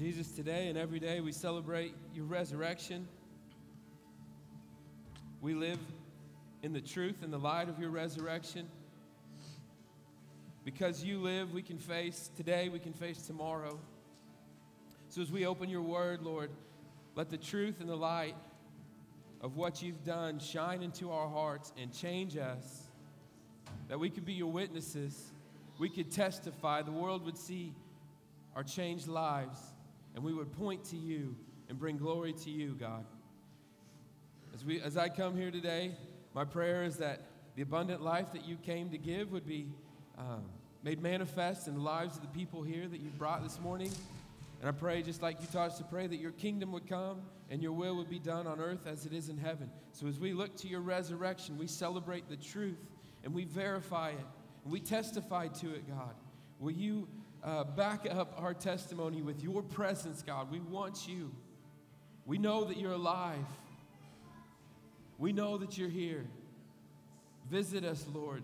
Jesus, today and every day we celebrate your resurrection. We live in the truth and the light of your resurrection. Because you live, we can face today, we can face tomorrow. So as we open your word, Lord, let the truth and the light of what you've done shine into our hearts and change us, that we could be your witnesses. We could testify. The world would see our changed lives, and we would point to you and bring glory to you, God. As, we, as I come here today, my prayer is that the abundant life that you came to give would be um, made manifest in the lives of the people here that you brought this morning. And I pray, just like you taught us to pray, that your kingdom would come and your will would be done on earth as it is in heaven. So as we look to your resurrection, we celebrate the truth and we verify it and we testify to it, God. Will you uh, back up our testimony with your presence, God? We want you. We know that you're alive. We know that you're here. Visit us, Lord.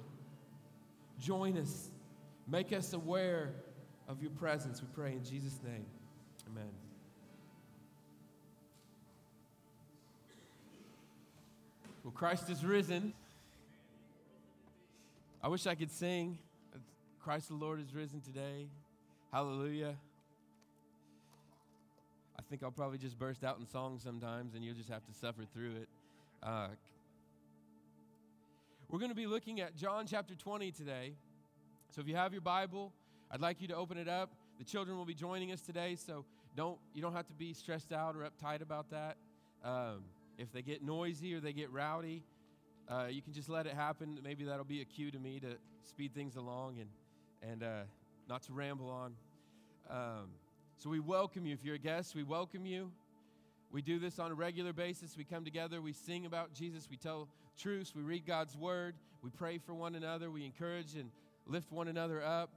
Join us. Make us aware of your presence, we pray in Jesus' name. Amen. Well, Christ is risen. I wish I could sing. Christ the Lord is risen today. Hallelujah. I think I'll probably just burst out in song sometimes and you'll just have to suffer through it. Uh, we're going to be looking at John chapter 20 today. So if you have your Bible, I'd like you to open it up. The children will be joining us today, so don't you don't have to be stressed out or uptight about that. Um, if they get noisy or they get rowdy, uh, you can just let it happen. Maybe that'll be a cue to me to speed things along and and uh, not to ramble on. Um, so we welcome you. If you're a guest, we welcome you. We do this on a regular basis. We come together, we sing about Jesus, we tell truths, we read God's word, we pray for one another, we encourage and lift one another up.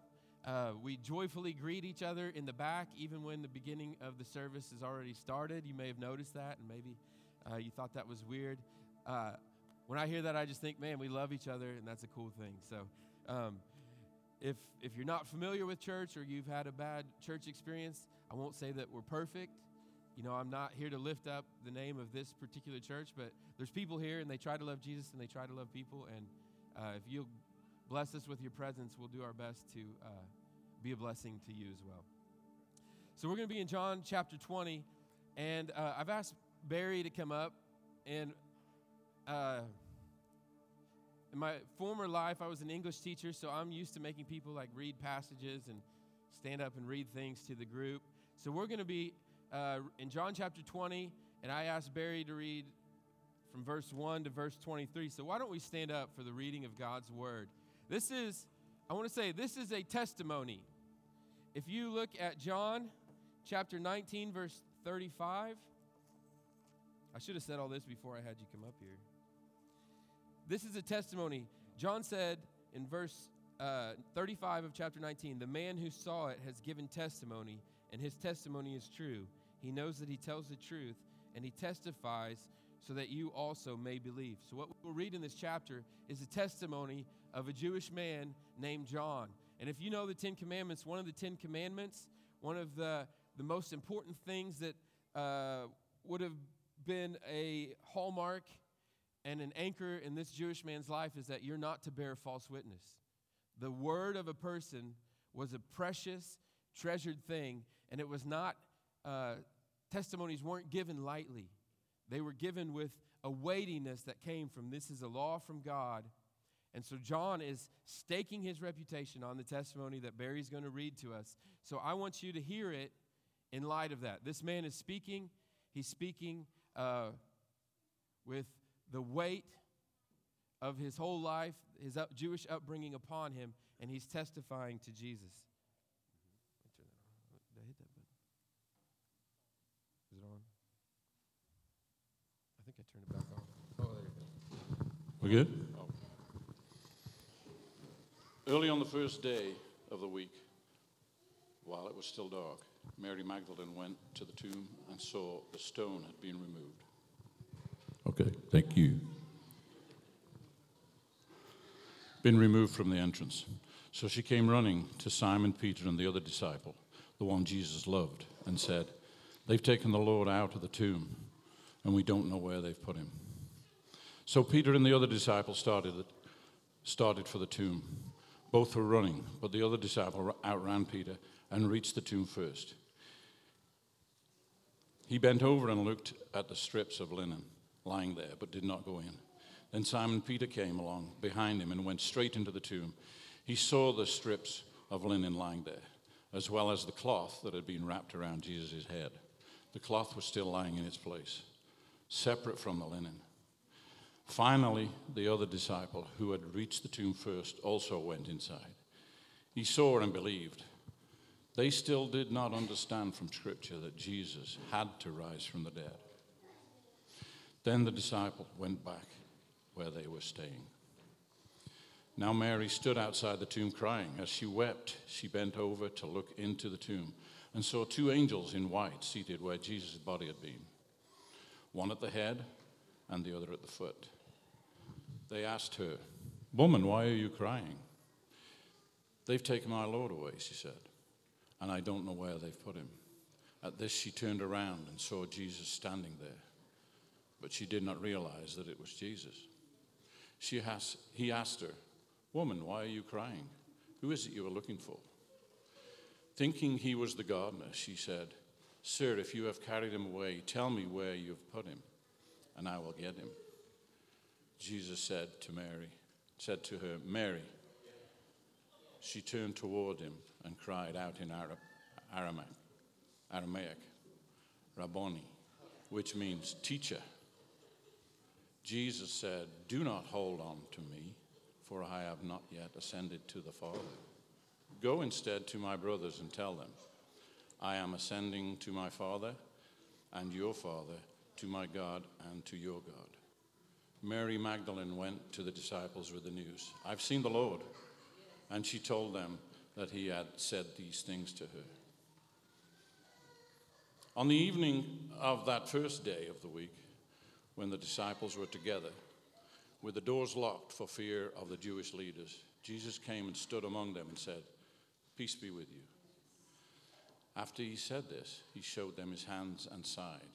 Uh, we joyfully greet each other in the back, even when the beginning of the service has already started. You may have noticed that, and maybe uh, you thought that was weird. Uh, when I hear that, I just think, man, we love each other, and that's a cool thing. So, um, if if you're not familiar with church or you've had a bad church experience, I won't say that we're perfect. You know, I'm not here to lift up the name of this particular church, but there's people here, and they try to love Jesus and they try to love people. And uh, if you'll bless us with your presence. We'll do our best to uh, be a blessing to you as well. So we're going to be in John chapter 20, and uh, I've asked Barry to come up. And uh, in my former life, I was an English teacher, so I'm used to making people like read passages and stand up and read things to the group. So we're going to be uh, in John chapter 20, and I asked Barry to read from verse 1 to verse 23. So why don't we stand up for the reading of God's word? This is, I want to say, this is a testimony. If you look at John chapter 19, verse 35, I should have said all this before I had you come up here. This is a testimony. John said in verse uh, 35 of chapter 19, The man who saw it has given testimony, and his testimony is true. He knows that he tells the truth, and he testifies so that you also may believe. So, what we'll read in this chapter is a testimony of a Jewish man named John. And if you know the Ten Commandments, one of the Ten Commandments, one of the, the most important things that uh, would have been a hallmark and an anchor in this Jewish man's life is that you're not to bear false witness. The word of a person was a precious, treasured thing, and it was not, uh, testimonies weren't given lightly. They were given with a weightiness that came from this is a law from God. And so John is staking his reputation on the testimony that Barry's going to read to us. So I want you to hear it in light of that. This man is speaking, he's speaking uh, with the weight of his whole life, his up, Jewish upbringing upon him, and he's testifying to Jesus. Did I hit that button? Is it on? I think I turned it back on. Oh, there you go. We're good? Oh. Early on the first day of the week, while it was still dark, Mary Magdalene went to the tomb and saw the stone had been removed. Thank you. Been removed from the entrance. So she came running to Simon Peter and the other disciple. the one Jesus loved, and said, They've taken the Lord out of the tomb, and we don't know where they've put him. So Peter and the other disciple started, started for the tomb. Both were running, but the other disciple outran Peter and reached the tomb first. He bent over and looked at the strips of linen lying there, but did not go in. Then Simon Peter came along behind him and went straight into the tomb. He saw the strips of linen lying there, as well as the cloth that had been wrapped around Jesus' head. The cloth was still lying in its place, separate from the linen. Finally, the other disciple, who had reached the tomb first, also went inside. He saw and believed. They still did not understand from Scripture that Jesus had to rise from the dead. Then the disciple went back where they were staying. Now Mary stood outside the tomb crying. As she wept, she bent over to look into the tomb and saw two angels in white seated where Jesus' body had been, one at the head and the other at the foot. They asked her, Woman, why are you crying? They've taken my Lord away, she said, and I don't know where they've put him. At this, she turned around and saw Jesus standing there, but she did not realize that it was Jesus. She has, he asked her, Woman, why are you crying? Who is it you are looking for? Thinking he was the gardener, she said, Sir, if you have carried him away, tell me where you have put him, and I will get him. Jesus said to Mary, said to her, Mary. She turned toward him and cried out in Aramaic, Aramaic, Rabboni, which means teacher. Jesus said, Do not hold on to me, for I have not yet ascended to the Father. Go instead to my brothers and tell them, I am ascending to my Father and your Father, to my God and to your God. Mary Magdalene went to the disciples with the news I've seen the Lord. And she told them that he had said these things to her. On the evening of that first day of the week, when the disciples were together, with the doors locked for fear of the Jewish leaders, Jesus came and stood among them and said, Peace be with you. After he said this, he showed them his hands and side.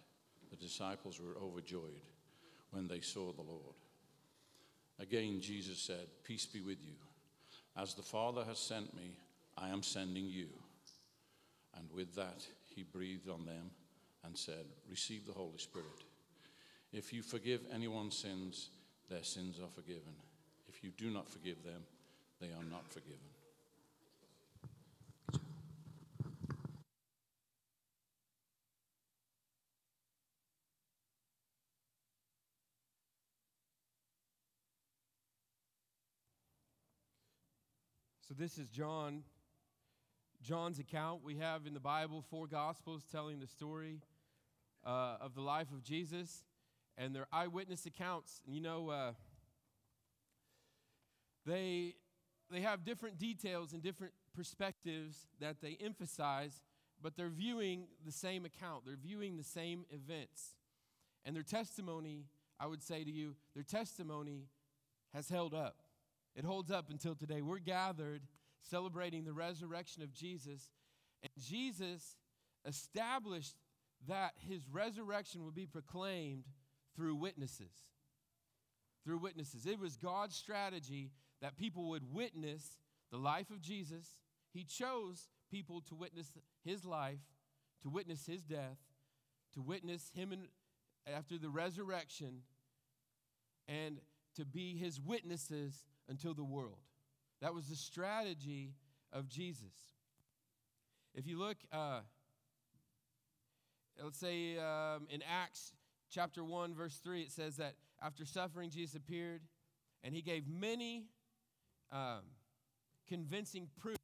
The disciples were overjoyed when they saw the Lord. Again, Jesus said, Peace be with you. As the Father has sent me, I am sending you. And with that, he breathed on them and said, Receive the Holy Spirit. If you forgive anyone's sins, their sins are forgiven. If you do not forgive them, they are not forgiven. So this is John. John's account. We have in the Bible four Gospels telling the story uh, of the life of Jesus, and they're eyewitness accounts. And you know, uh, they they have different details and different perspectives that they emphasize, but they're viewing the same account. They're viewing the same events, and their testimony. I would say to you, their testimony has held up. It holds up until today. We're gathered celebrating the resurrection of Jesus, and Jesus established that his resurrection would be proclaimed through witnesses. Through witnesses. It was God's strategy that people would witness the life of Jesus. He chose people to witness his life, to witness his death, to witness him in, after the resurrection, and to be his witnesses until the world. That was the strategy of Jesus. If you look, uh, let's say um, in Acts chapter 1, verse 3, it says that after suffering, Jesus appeared and he gave many um, convincing proofs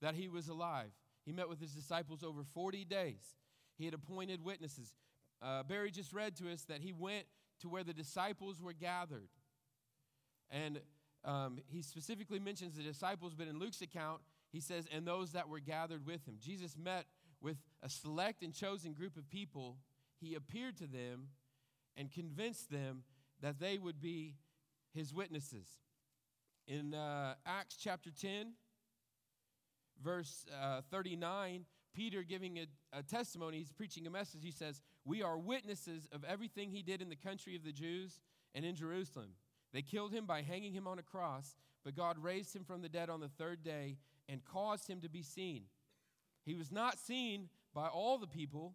that he was alive. He met with his disciples over 40 days. He had appointed witnesses. Uh, Barry just read to us that he went to where the disciples were gathered. And um, he specifically mentions the disciples, but in Luke's account, he says, and those that were gathered with him. Jesus met with a select and chosen group of people. He appeared to them and convinced them that they would be his witnesses. In uh, Acts chapter 10, verse uh, 39, Peter giving a, a testimony, he's preaching a message. He says, We are witnesses of everything he did in the country of the Jews and in Jerusalem. They killed him by hanging him on a cross, but God raised him from the dead on the third day and caused him to be seen. He was not seen by all the people,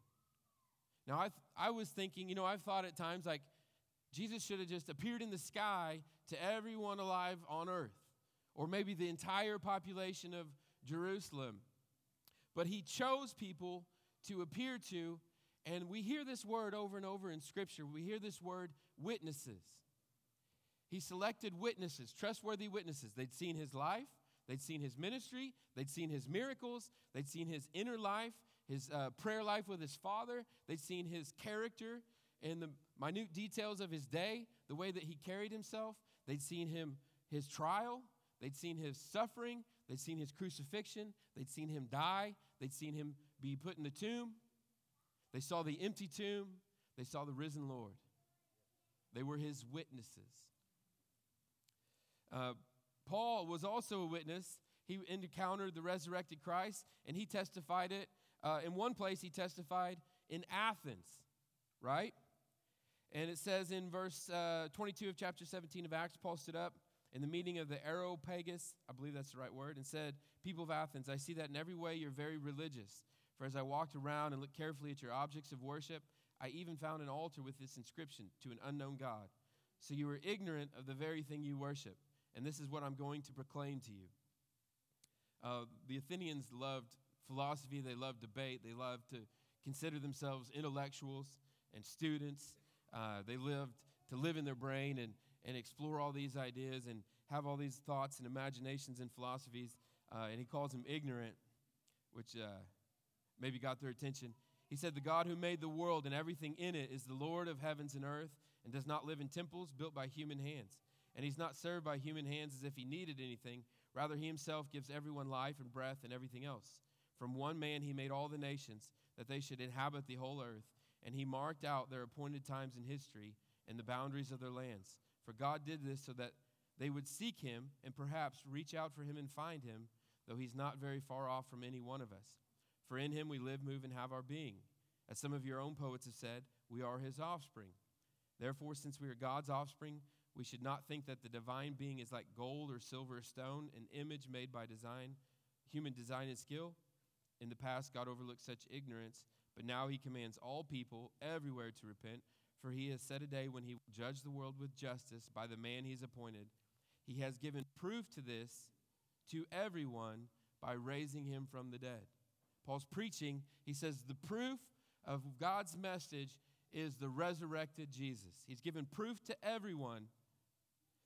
Now, I, I was thinking, you know, I've thought at times like Jesus should have just appeared in the sky to everyone alive on earth or maybe the entire population of Jerusalem. But he chose people to appear to, and we hear this word over and over in Scripture. We hear this word witnesses. He selected witnesses, trustworthy witnesses. They'd seen his life, they'd seen his ministry, they'd seen his miracles, they'd seen his inner life, his uh, prayer life with his father, they'd seen his character and the minute details of his day, the way that he carried himself. They'd seen him, his trial, They'd seen his suffering, they'd seen his crucifixion, they'd seen him die, they'd seen him be put in the tomb. They saw the empty tomb, they saw the risen Lord. They were his witnesses. Uh, Paul was also a witness. He encountered the resurrected Christ and he testified it. Uh, in one place, he testified in Athens, right? And it says in verse uh, 22 of chapter 17 of Acts, Paul stood up in the meeting of the Areopagus, I believe that's the right word, and said, People of Athens, I see that in every way you're very religious. For as I walked around and looked carefully at your objects of worship, I even found an altar with this inscription to an unknown God. So you were ignorant of the very thing you worship. And this is what I'm going to proclaim to you. Uh, the Athenians loved philosophy, they love debate, they love to consider themselves intellectuals and students. Uh, they lived to live in their brain and, and explore all these ideas and have all these thoughts and imaginations and philosophies. Uh, and he calls them ignorant, which uh, maybe got their attention. He said, The God who made the world and everything in it is the Lord of heavens and earth and does not live in temples built by human hands. And he's not served by human hands as if he needed anything. Rather, he himself gives everyone life and breath and everything else. From one man, he made all the nations that they should inhabit the whole earth. And he marked out their appointed times in history and the boundaries of their lands for God did this so that they would seek him and perhaps reach out for him and find him, though he's not very far off from any one of us. For in him we live, move, and have our being. As some of your own poets have said, we are his offspring. Therefore, since we are God's offspring, we should not think that the divine being is like gold or silver or stone, an image made by design, human design and skill. In the past, God overlooked such ignorance, but now he commands all people everywhere to repent for he has set a day when he will judge the world with justice by the man he's appointed. He has given proof to this to everyone by raising him from the dead. Paul's preaching, he says, the proof of God's message is the resurrected Jesus. He's given proof to everyone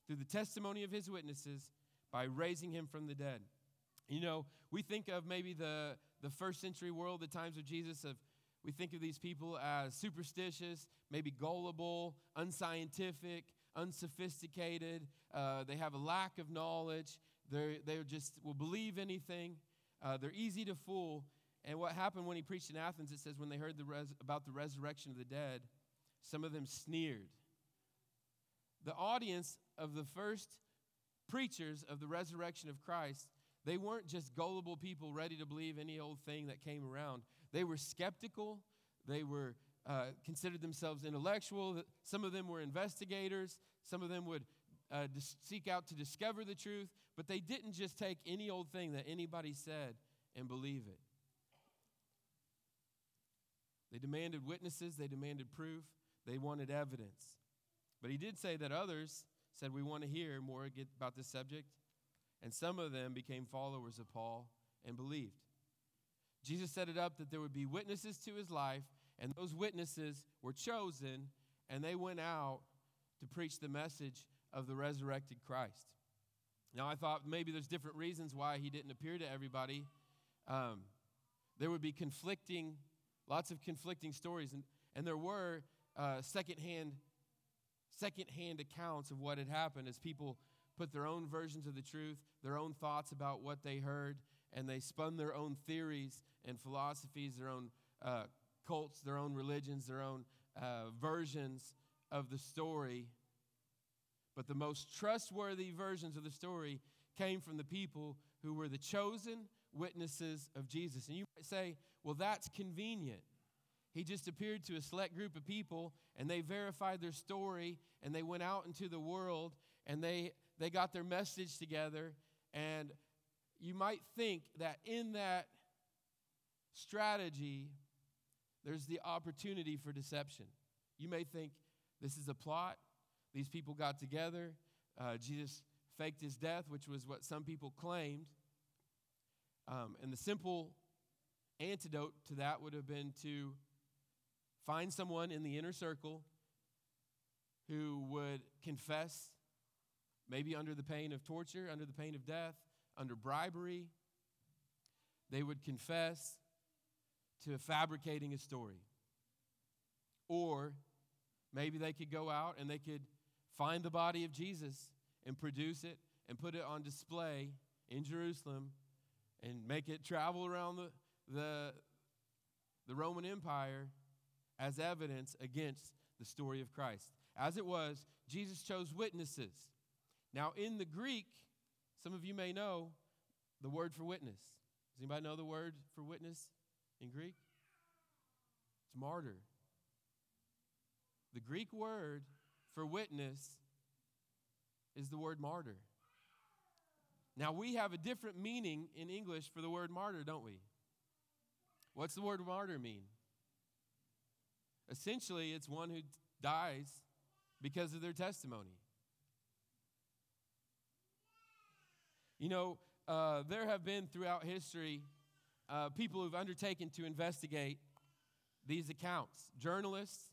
through the testimony of his witnesses by raising him from the dead. You know, we think of maybe the, the first century world, the times of Jesus, of we think of these people as superstitious, maybe gullible, unscientific, unsophisticated. Uh, they have a lack of knowledge. They're, they just will believe anything. Uh, they're easy to fool. And what happened when he preached in Athens, it says when they heard the res- about the resurrection of the dead, some of them sneered. The audience of the first preachers of the resurrection of Christ, they weren't just gullible people ready to believe any old thing that came around. They were skeptical. They were uh, considered themselves intellectual. Some of them were investigators. Some of them would uh, dis- seek out to discover the truth. But they didn't just take any old thing that anybody said and believe it. They demanded witnesses. They demanded proof. They wanted evidence. But he did say that others said, We want to hear more about this subject. And some of them became followers of Paul and believed. Jesus set it up that there would be witnesses to his life, and those witnesses were chosen, and they went out to preach the message of the resurrected Christ. Now, I thought maybe there's different reasons why he didn't appear to everybody. Um, there would be conflicting lots of conflicting stories, and, and there were uh, secondhand, secondhand accounts of what had happened as people put their own versions of the truth, their own thoughts about what they heard, and they spun their own theories and philosophies, their own uh, cults, their own religions, their own uh, versions of the story. But the most trustworthy versions of the story came from the people who were the chosen witnesses of Jesus. And you might say, well, that's convenient. He just appeared to a select group of people and they verified their story and they went out into the world and they, they got their message together. And you might think that in that strategy, there's the opportunity for deception. You may think this is a plot. These people got together. Uh, Jesus faked his death, which was what some people claimed. Um, and the simple antidote to that would have been to find someone in the inner circle who would confess, maybe under the pain of torture, under the pain of death, under bribery. They would confess to fabricating a story. Or maybe they could go out and they could find the body of Jesus and produce it and put it on display in Jerusalem and make it travel around the, the, the Roman Empire as evidence against the story of Christ. As it was, Jesus chose witnesses. Now, in the Greek, some of you may know the word for witness. Does anybody know the word for witness in Greek? It's martyr. The Greek word for witness is the word martyr. Now, we have a different meaning in English for the word martyr, don't we? What's the word martyr mean? Essentially, it's one who dies because of their testimony. You know, uh, there have been throughout history uh, people who've undertaken to investigate these accounts. Journalists,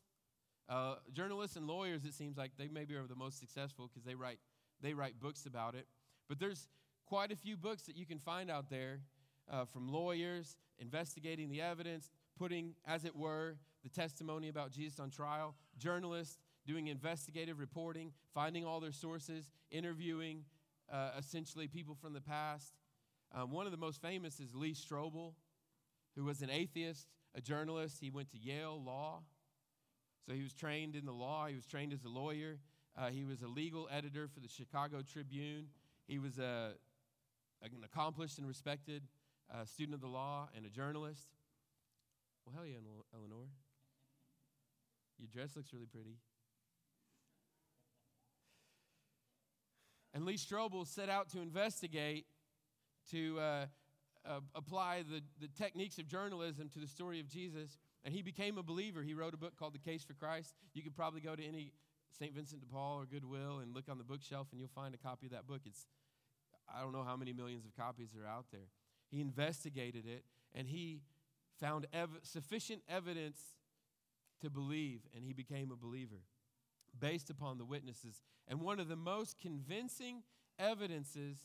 uh, journalists and lawyers, it seems like they maybe are the most successful because they write they write books about it. But there's quite a few books that you can find out there uh, from lawyers investigating the evidence, putting, as it were, the testimony about Jesus on trial, journalists doing investigative reporting, finding all their sources, interviewing uh, essentially people from the past. Um, one of the most famous is Lee Strobel, who was an atheist, a journalist. He went to Yale Law. So he was trained in the law, he was trained as a lawyer. Uh, he was a legal editor for the Chicago Tribune. He was a, an accomplished and respected uh, student of the law and a journalist. Well, hell yeah, Eleanor. Your dress looks really pretty. And Lee Strobel set out to investigate, to uh, uh, apply the, the techniques of journalism to the story of Jesus. And he became a believer. He wrote a book called The Case for Christ. You could probably go to any St. Vincent de Paul or Goodwill and look on the bookshelf and you'll find a copy of that book. It's, I don't know how many millions of copies are out there. He investigated it and he found ev- sufficient evidence to believe, and he became a believer based upon the witnesses. And one of the most convincing evidences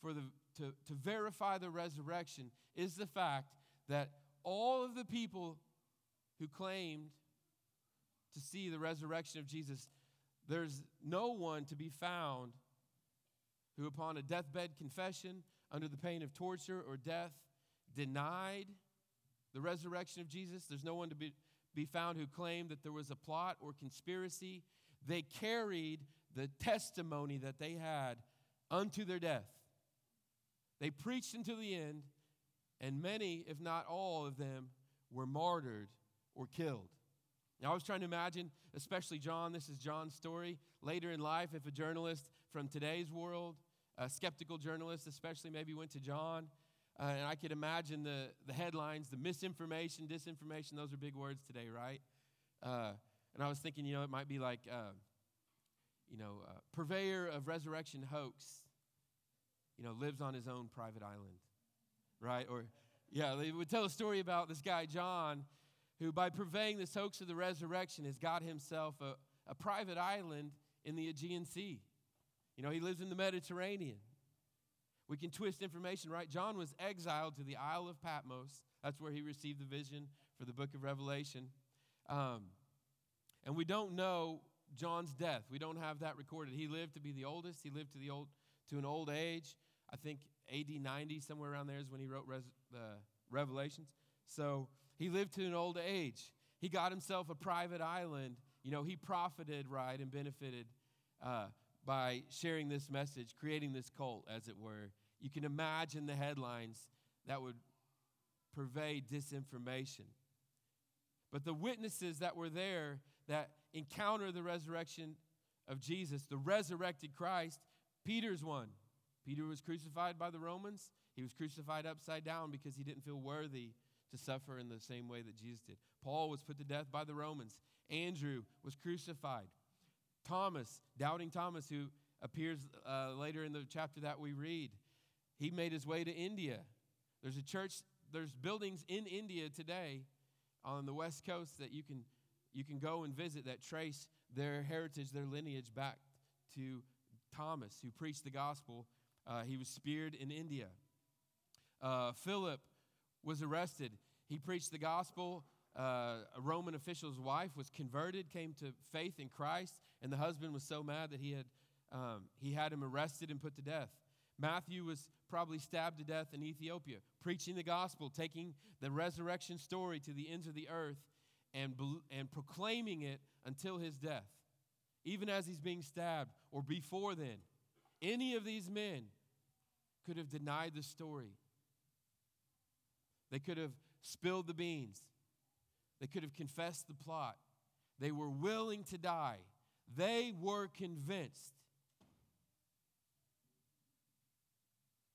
for the, to, to verify the resurrection is the fact that all of the people who claimed to see the resurrection of Jesus, there's no one to be found who, upon a deathbed confession, under the pain of torture or death, denied the resurrection of Jesus. There's no one to be, be found who claimed that there was a plot or conspiracy. They carried the testimony that they had unto their death. They preached until the end, and many, if not all of them, were martyred or killed. Now, I was trying to imagine, especially John, this is John's story. Later in life, if a journalist from today's world, a skeptical journalist especially, maybe went to John, uh, and I could imagine the, the headlines, the misinformation, disinformation, those are big words today, right? Uh, and I was thinking, you know, it might be like, uh, you know, uh, purveyor of resurrection hoax, you know, lives on his own private island, right? Or, yeah, they would tell a story about this guy, John, who, by purveying this hoax of the resurrection, has got himself a, a private island in the Aegean Sea. You know, he lives in the Mediterranean. We can twist information, right? John was exiled to the Isle of Patmos. That's where he received the vision for the book of Revelation. Um, and we don't know John's death. We don't have that recorded. He lived to be the oldest. He lived to the old to an old age. I think AD 90, somewhere around there, is when he wrote Res, uh, Revelations. So he lived to an old age. He got himself a private island. You know, he profited, right, and benefited uh, by sharing this message, creating this cult, as it were. You can imagine the headlines that would pervade disinformation. But the witnesses that were there that encounter the resurrection of Jesus, the resurrected Christ, Peter's one. Peter was crucified by the Romans. He was crucified upside down because he didn't feel worthy to suffer in the same way that Jesus did. Paul was put to death by the Romans. Andrew was crucified. Thomas, doubting Thomas, who appears uh, later in the chapter that we read, he made his way to India. There's a church, there's buildings in India today on the west coast that you can you can go and visit that trace their heritage, their lineage back to Thomas, who preached the gospel. Uh, he was speared in India. Uh, Philip was arrested. He preached the gospel. Uh, a Roman official's wife was converted, came to faith in Christ, and the husband was so mad that he had, um, he had him arrested and put to death. Matthew was probably stabbed to death in Ethiopia, preaching the gospel, taking the resurrection story to the ends of the earth and, and proclaiming it until his death, even as he's being stabbed or before then. Any of these men could have denied the story. They could have spilled the beans. They could have confessed the plot. They were willing to die. They were convinced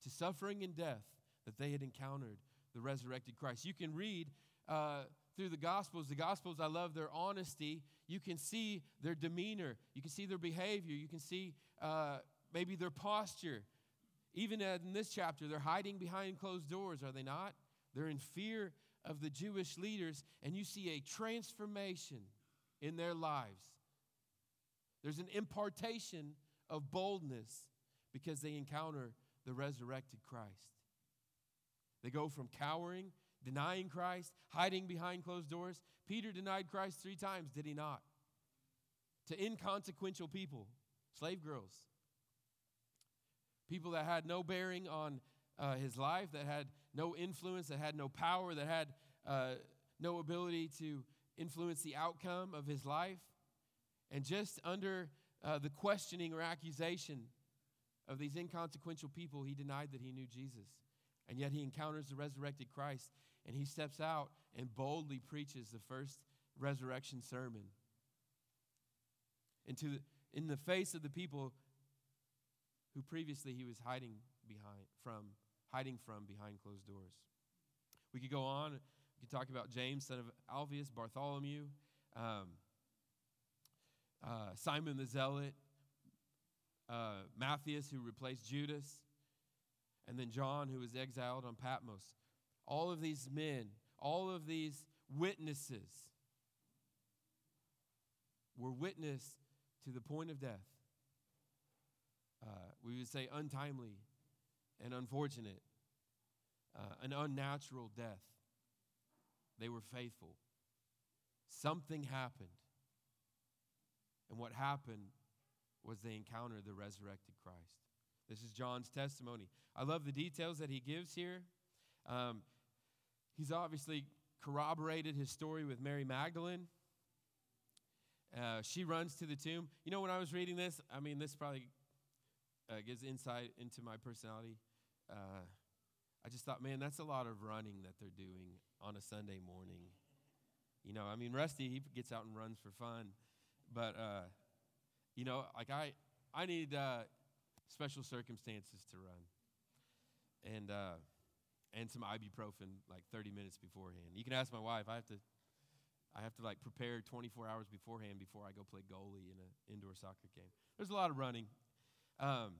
to suffering and death that they had encountered the resurrected Christ. You can read uh, through the Gospels. The Gospels, I love their honesty. You can see their demeanor, you can see their behavior, you can see uh, maybe their posture. Even in this chapter, they're hiding behind closed doors, are they not? They're in fear of the Jewish leaders, and you see a transformation in their lives. There's an impartation of boldness because they encounter the resurrected Christ. They go from cowering denying Christ, hiding behind closed doors. Peter denied Christ three times, did he not? To inconsequential people, slave girls, people that had no bearing on uh, his life, that had no influence, that had no power, that had uh, no ability to influence the outcome of his life. And just under uh, the questioning or accusation of these inconsequential people, he denied that he knew Jesus. And yet he encounters the resurrected Christ and he steps out and boldly preaches the first resurrection sermon. And to in the face of the people who previously he was hiding behind from, hiding from behind closed doors. We could go on. We could talk about James, son of Alphaeus, Bartholomew, um, uh, Simon the Zealot, uh, Matthias, who replaced Judas, and then John, who was exiled on Patmos all of these men, all of these witnesses were witness to the point of death. Uh, we would say untimely and unfortunate, uh, an unnatural death. They were faithful. Something happened. And what happened was they encountered the resurrected Christ. This is John's testimony. I love the details that he gives here. Um, He's obviously corroborated his story with Mary Magdalene. Uh, she runs to the tomb. You know, when I was reading this, I mean, this probably uh, gives insight into my personality. Uh, I just thought, man, that's a lot of running that they're doing on a Sunday morning. You know, I mean, Rusty, he gets out and runs for fun. But, uh, you know, like I, I need uh, special circumstances to run. And, uh, and some ibuprofen like 30 minutes beforehand. You can ask my wife. I have to I have to like prepare 24 hours beforehand before I go play goalie in an indoor soccer game. There's a lot of running. Um,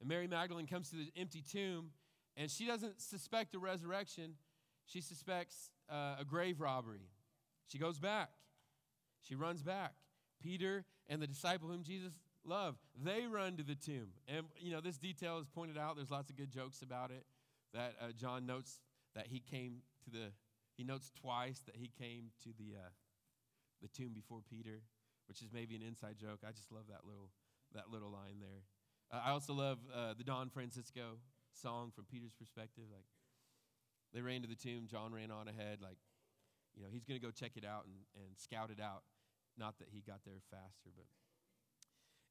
and Mary Magdalene comes to the empty tomb, and she doesn't suspect a resurrection. She suspects uh, a grave robbery. She goes back. She runs back. Peter and the disciple whom Jesus loved, they run to the tomb. And, you know, this detail is pointed out. There's lots of good jokes about it that uh, John notes that he came to the, he notes twice that he came to the, uh, the tomb before Peter, which is maybe an inside joke. I just love that little, that little line there. Uh, I also love uh, the Don Francisco song from Peter's perspective. Like, they ran to the tomb, John ran on ahead, like, you know, he's going to go check it out and, and scout it out. Not that he got there faster, but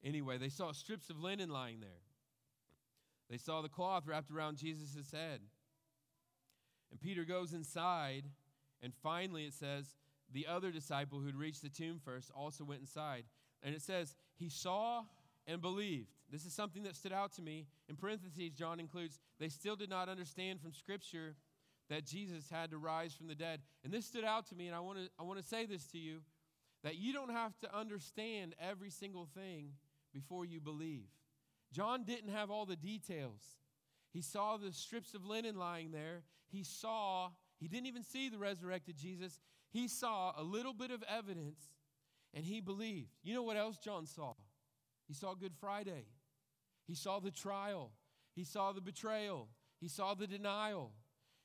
anyway, they saw strips of linen lying there. They saw the cloth wrapped around Jesus' head. And Peter goes inside, and finally it says, the other disciple who'd reached the tomb first also went inside. And it says, he saw and believed. This is something that stood out to me. In parentheses, John includes, they still did not understand from Scripture that Jesus had to rise from the dead. And this stood out to me, and I want to I want to say this to you that you don't have to understand every single thing before you believe. John didn't have all the details. He saw the strips of linen lying there. He saw, he didn't even see the resurrected Jesus. He saw a little bit of evidence and he believed. You know what else John saw? He saw Good Friday. He saw the trial. He saw the betrayal. He saw the denial.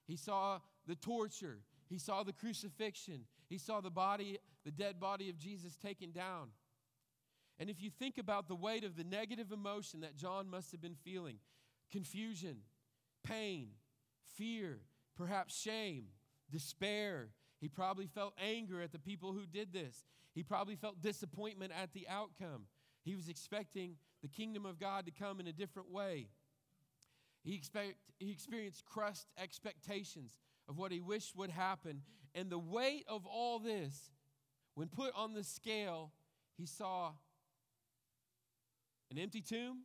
He saw the torture. He saw the crucifixion. He saw the body, the dead body of Jesus taken down. And if you think about the weight of the negative emotion that John must have been feeling confusion, pain, fear, perhaps shame, despair. He probably felt anger at the people who did this. He probably felt disappointment at the outcome. He was expecting the kingdom of God to come in a different way. He, expect, he experienced crushed expectations of what he wished would happen. And the weight of all this, when put on the scale, he saw an empty tomb,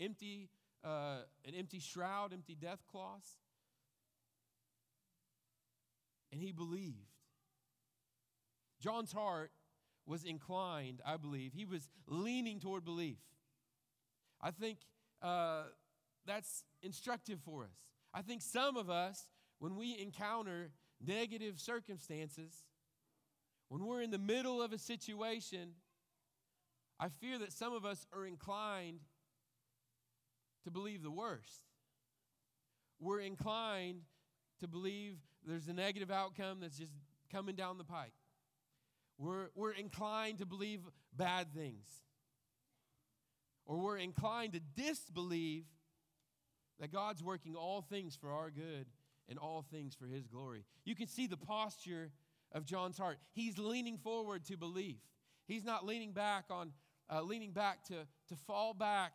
empty, uh, an empty shroud, empty death cloths. And he believed. John's heart was inclined, I believe. He was leaning toward belief. I think uh, that's instructive for us. I think some of us, when we encounter negative circumstances, when we're in the middle of a situation, I fear that some of us are inclined to believe the worst. We're inclined to believe there's a negative outcome that's just coming down the pike. We're, we're inclined to believe bad things. Or we're inclined to disbelieve that God's working all things for our good and all things for His glory. You can see the posture of John's heart. He's leaning forward to belief. He's not leaning back on, uh, leaning back to, to fall back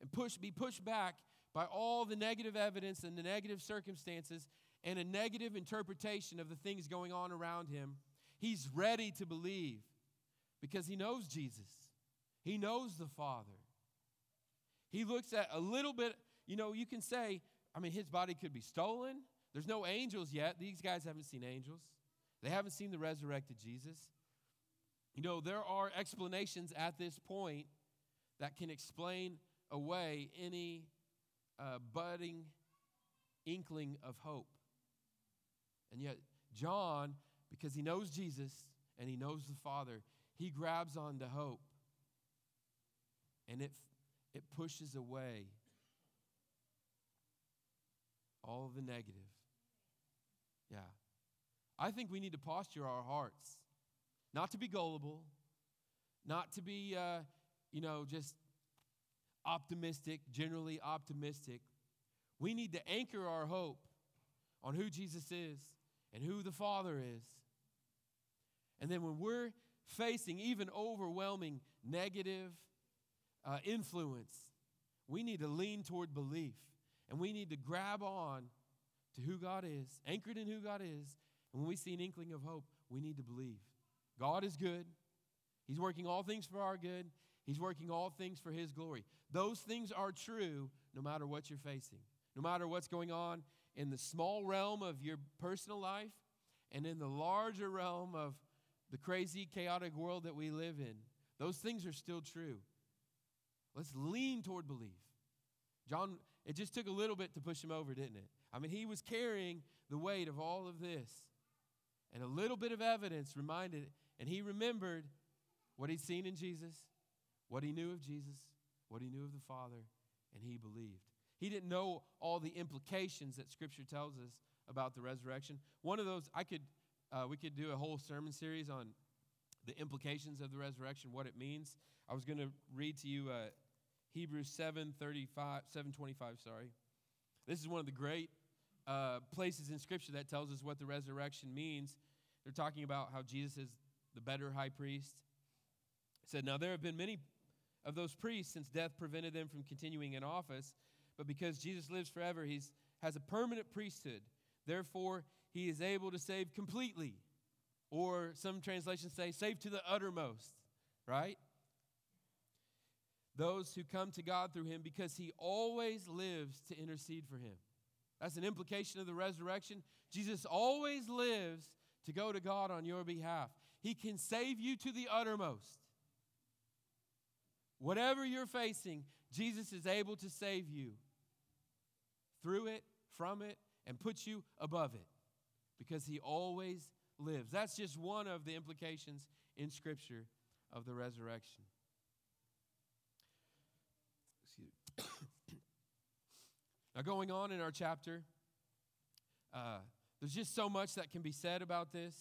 and push, be pushed back by all the negative evidence and the negative circumstances and a negative interpretation of the things going on around him. He's ready to believe because he knows Jesus. He knows the Father. He looks at a little bit, you know, you can say, I mean, his body could be stolen. There's no angels yet. These guys haven't seen angels, they haven't seen the resurrected Jesus. You know, there are explanations at this point that can explain away any uh, budding inkling of hope. And yet, John, because he knows Jesus and he knows the Father, he grabs on to hope. And it it pushes away all the negative. Yeah. I think we need to posture our hearts, not to be gullible, not to be, uh, you know, just optimistic, generally optimistic. We need to anchor our hope on who Jesus is and who the Father is. And then when we're facing even overwhelming negative uh, influence, we need to lean toward belief and we need to grab on to who God is, anchored in who God is. And when we see an inkling of hope, we need to believe. God is good. He's working all things for our good. He's working all things for His glory. Those things are true no matter what you're facing, no matter what's going on in the small realm of your personal life and in the larger realm of the crazy, chaotic world that we live in. Those things are still true. Let's lean toward belief. John, it just took a little bit to push him over, didn't it? I mean, he was carrying the weight of all of this. And a little bit of evidence reminded, and he remembered what he'd seen in Jesus, what he knew of Jesus, what he knew of the Father, and he believed. He didn't know all the implications that Scripture tells us about the resurrection. One of those, I could, uh, we could do a whole sermon series on the implications of the resurrection, what it means. I was going to read to you uh, Hebrews 7 35, 725, sorry. This is one of the great uh, places in Scripture that tells us what the resurrection means. They're talking about how Jesus is the better high priest. It said, Now there have been many of those priests since death prevented them from continuing in office, but because Jesus lives forever, he has a permanent priesthood. Therefore, he is able to save completely. Or some translations say, save to the uttermost, right? Those who come to God through him because he always lives to intercede for him. That's an implication of the resurrection. Jesus always lives to go to God on your behalf. He can save you to the uttermost. Whatever you're facing, Jesus is able to save you through it, from it, and put you above it because he always lives. That's just one of the implications in Scripture of the resurrection. now, going on in our chapter, uh, there's just so much that can be said about this,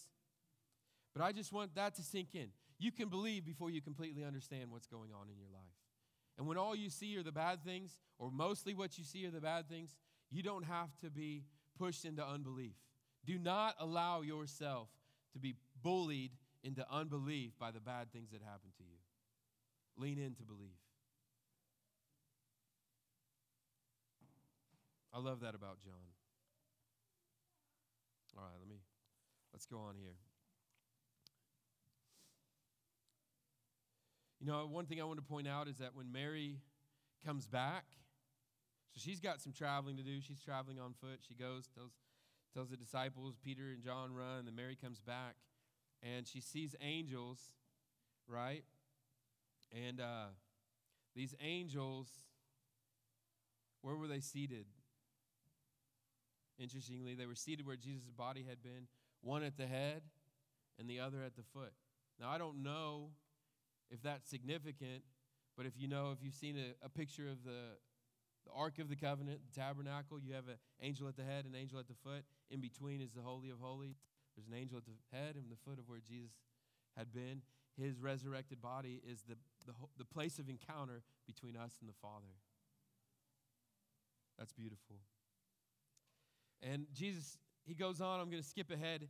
but I just want that to sink in. You can believe before you completely understand what's going on in your life. And when all you see are the bad things, or mostly what you see are the bad things, you don't have to be pushed into unbelief. Do not allow yourself to be bullied into unbelief by the bad things that happen to you. Lean into belief. I love that about John. All right, let me let's go on here. You know, one thing I want to point out is that when Mary comes back, so she's got some traveling to do. She's traveling on foot. She goes, tells, tells the disciples, Peter and John run, and then Mary comes back and she sees angels, right? And uh, these angels, where were they seated? Interestingly, they were seated where Jesus' body had been, one at the head and the other at the foot. Now, I don't know if that's significant, but if you know, if you've seen a, a picture of the, the Ark of the Covenant, the tabernacle, you have an angel at the head, an angel at the foot. In between is the Holy of Holies. There's an angel at the head and the foot of where Jesus had been. His resurrected body is the, the, the place of encounter between us and the Father. That's beautiful. And Jesus, he goes on, I'm going to skip ahead.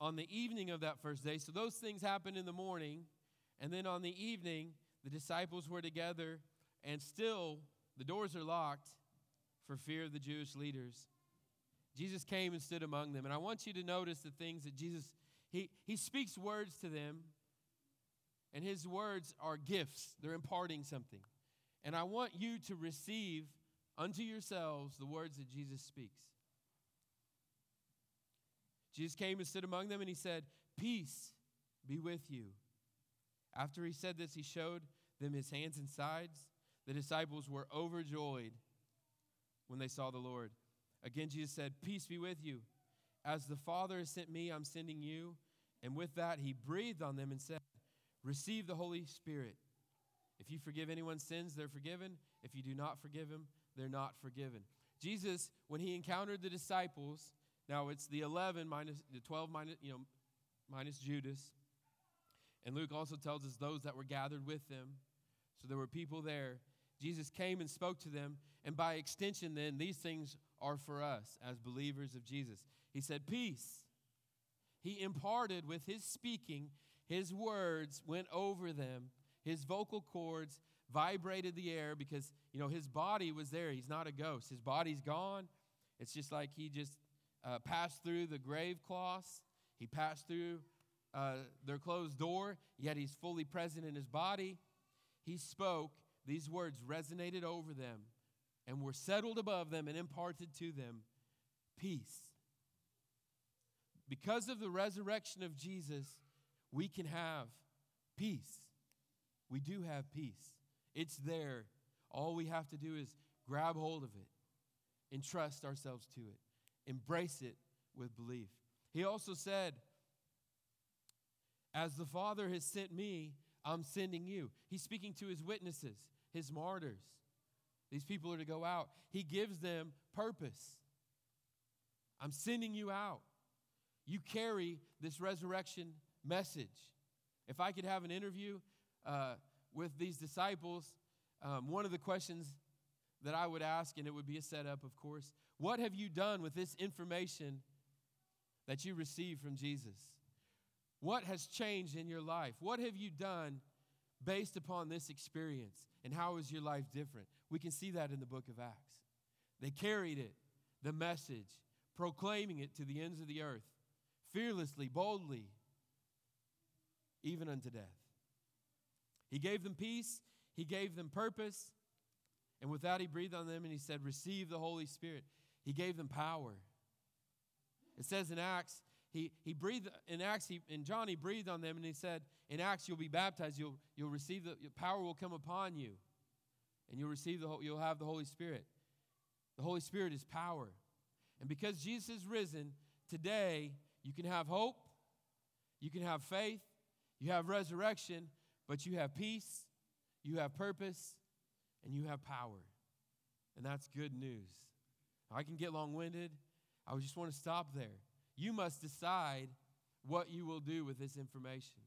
On the evening of that first day, so those things happened in the morning, and then on the evening, the disciples were together, and still the doors are locked for fear of the Jewish leaders. Jesus came and stood among them. And I want you to notice the things that Jesus, he, he speaks words to them, and his words are gifts. They're imparting something. And I want you to receive unto yourselves the words that Jesus speaks. Jesus came and stood among them, and he said, Peace be with you. After he said this, he showed them his hands and sides. The disciples were overjoyed when they saw the Lord. Again, Jesus said, Peace be with you. As the Father has sent me, I'm sending you. And with that, he breathed on them and said, Receive the Holy Spirit. If you forgive anyone's sins, they're forgiven. If you do not forgive them, they're not forgiven. Jesus, when he encountered the disciples, now it's the 11 minus the 12 minus, you know, minus Judas. And Luke also tells us those that were gathered with them. So there were people there. Jesus came and spoke to them, and by extension, then, these things are for us as believers of Jesus. He said, Peace. He imparted with his speaking, his words went over them, his vocal cords vibrated the air because, you know, his body was there. He's not a ghost, his body's gone. It's just like he just uh, passed through the grave cloths, he passed through uh, their closed door, yet he's fully present in his body. He spoke, these words resonated over them and were settled above them and imparted to them peace. Because of the resurrection of Jesus, we can have peace. We do have peace. It's there. All we have to do is grab hold of it, entrust ourselves to it, embrace it with belief. He also said, As the Father has sent me, I'm sending you. He's speaking to his witnesses, his martyrs. These people are to go out. He gives them purpose. I'm sending you out. You carry this resurrection message. If I could have an interview uh, with these disciples, um, one of the questions that I would ask, and it would be a setup, of course, what have you done with this information that you received from Jesus? What has changed in your life? What have you done based upon this experience? And how is your life different? We can see that in the book of Acts. They carried it, the message, proclaiming it to the ends of the earth, fearlessly, boldly, even unto death. He gave them peace, He gave them purpose, and with that, He breathed on them and He said, Receive the Holy Spirit. He gave them power. It says in Acts, he, he breathed in Acts, he, in John, he breathed on them and he said, In Acts, you'll be baptized, you'll, you'll receive the power will come upon you, and you'll receive the you'll have the Holy Spirit. The Holy Spirit is power. And because Jesus is risen, today you can have hope, you can have faith, you have resurrection, but you have peace, you have purpose, and you have power. And that's good news. I can get long winded. I just want to stop there. You must decide what you will do with this information.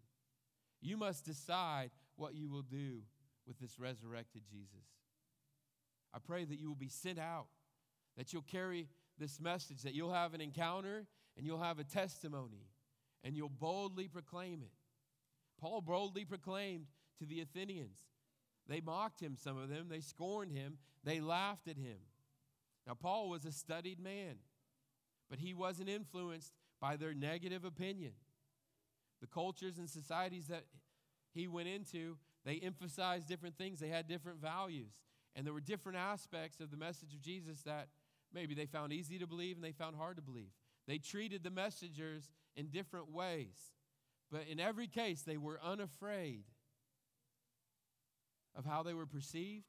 You must decide what you will do with this resurrected Jesus. I pray that you will be sent out, that you'll carry this message, that you'll have an encounter and you'll have a testimony and you'll boldly proclaim it. Paul boldly proclaimed to the Athenians. They mocked him, some of them, they scorned him, they laughed at him. Now, Paul was a studied man, but he wasn't influenced by their negative opinion. The cultures and societies that he went into, they emphasized different things, they had different values. And there were different aspects of the message of Jesus that maybe they found easy to believe and they found hard to believe. They treated the messengers in different ways. But in every case, they were unafraid of how they were perceived.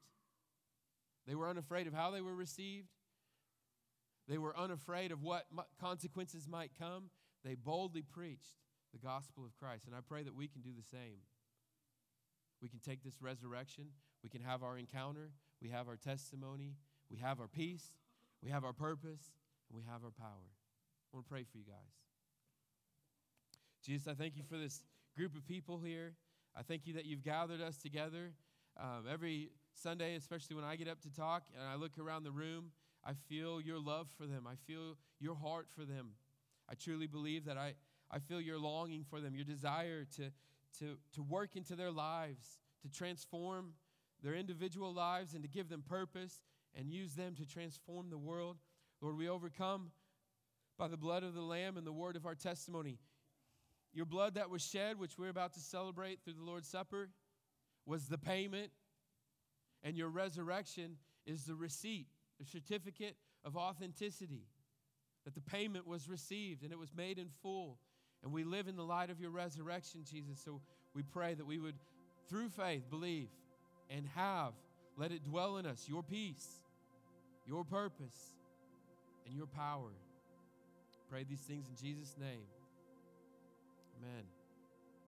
They were unafraid of how they were received. They were unafraid of what consequences might come. They boldly preached the gospel of Christ. And I pray that we can do the same. We can take this resurrection, we can have our encounter, we have our testimony, we have our peace, we have our purpose, and we have our power. I want to pray for you guys. Jesus, I thank you for this group of people here. I thank you that you've gathered us together um, every Sunday, especially when I get up to talk and I look around the room. I feel your love for them. I feel your heart for them. I truly believe that I, I feel your longing for them, your desire to, to, to work into their lives, to transform their individual lives and to give them purpose and use them to transform the world. Lord, we overcome by the blood of the Lamb and the word of our testimony. Your blood that was shed, which we're about to celebrate through the Lord's Supper, was the payment, and your resurrection is the receipt, the certificate of authenticity. That the payment was received and it was made in full. And we live in the light of your resurrection, Jesus. So we pray that we would, through faith, believe and have, let it dwell in us, your peace, your purpose, and your power. Pray these things in Jesus' name. Amen.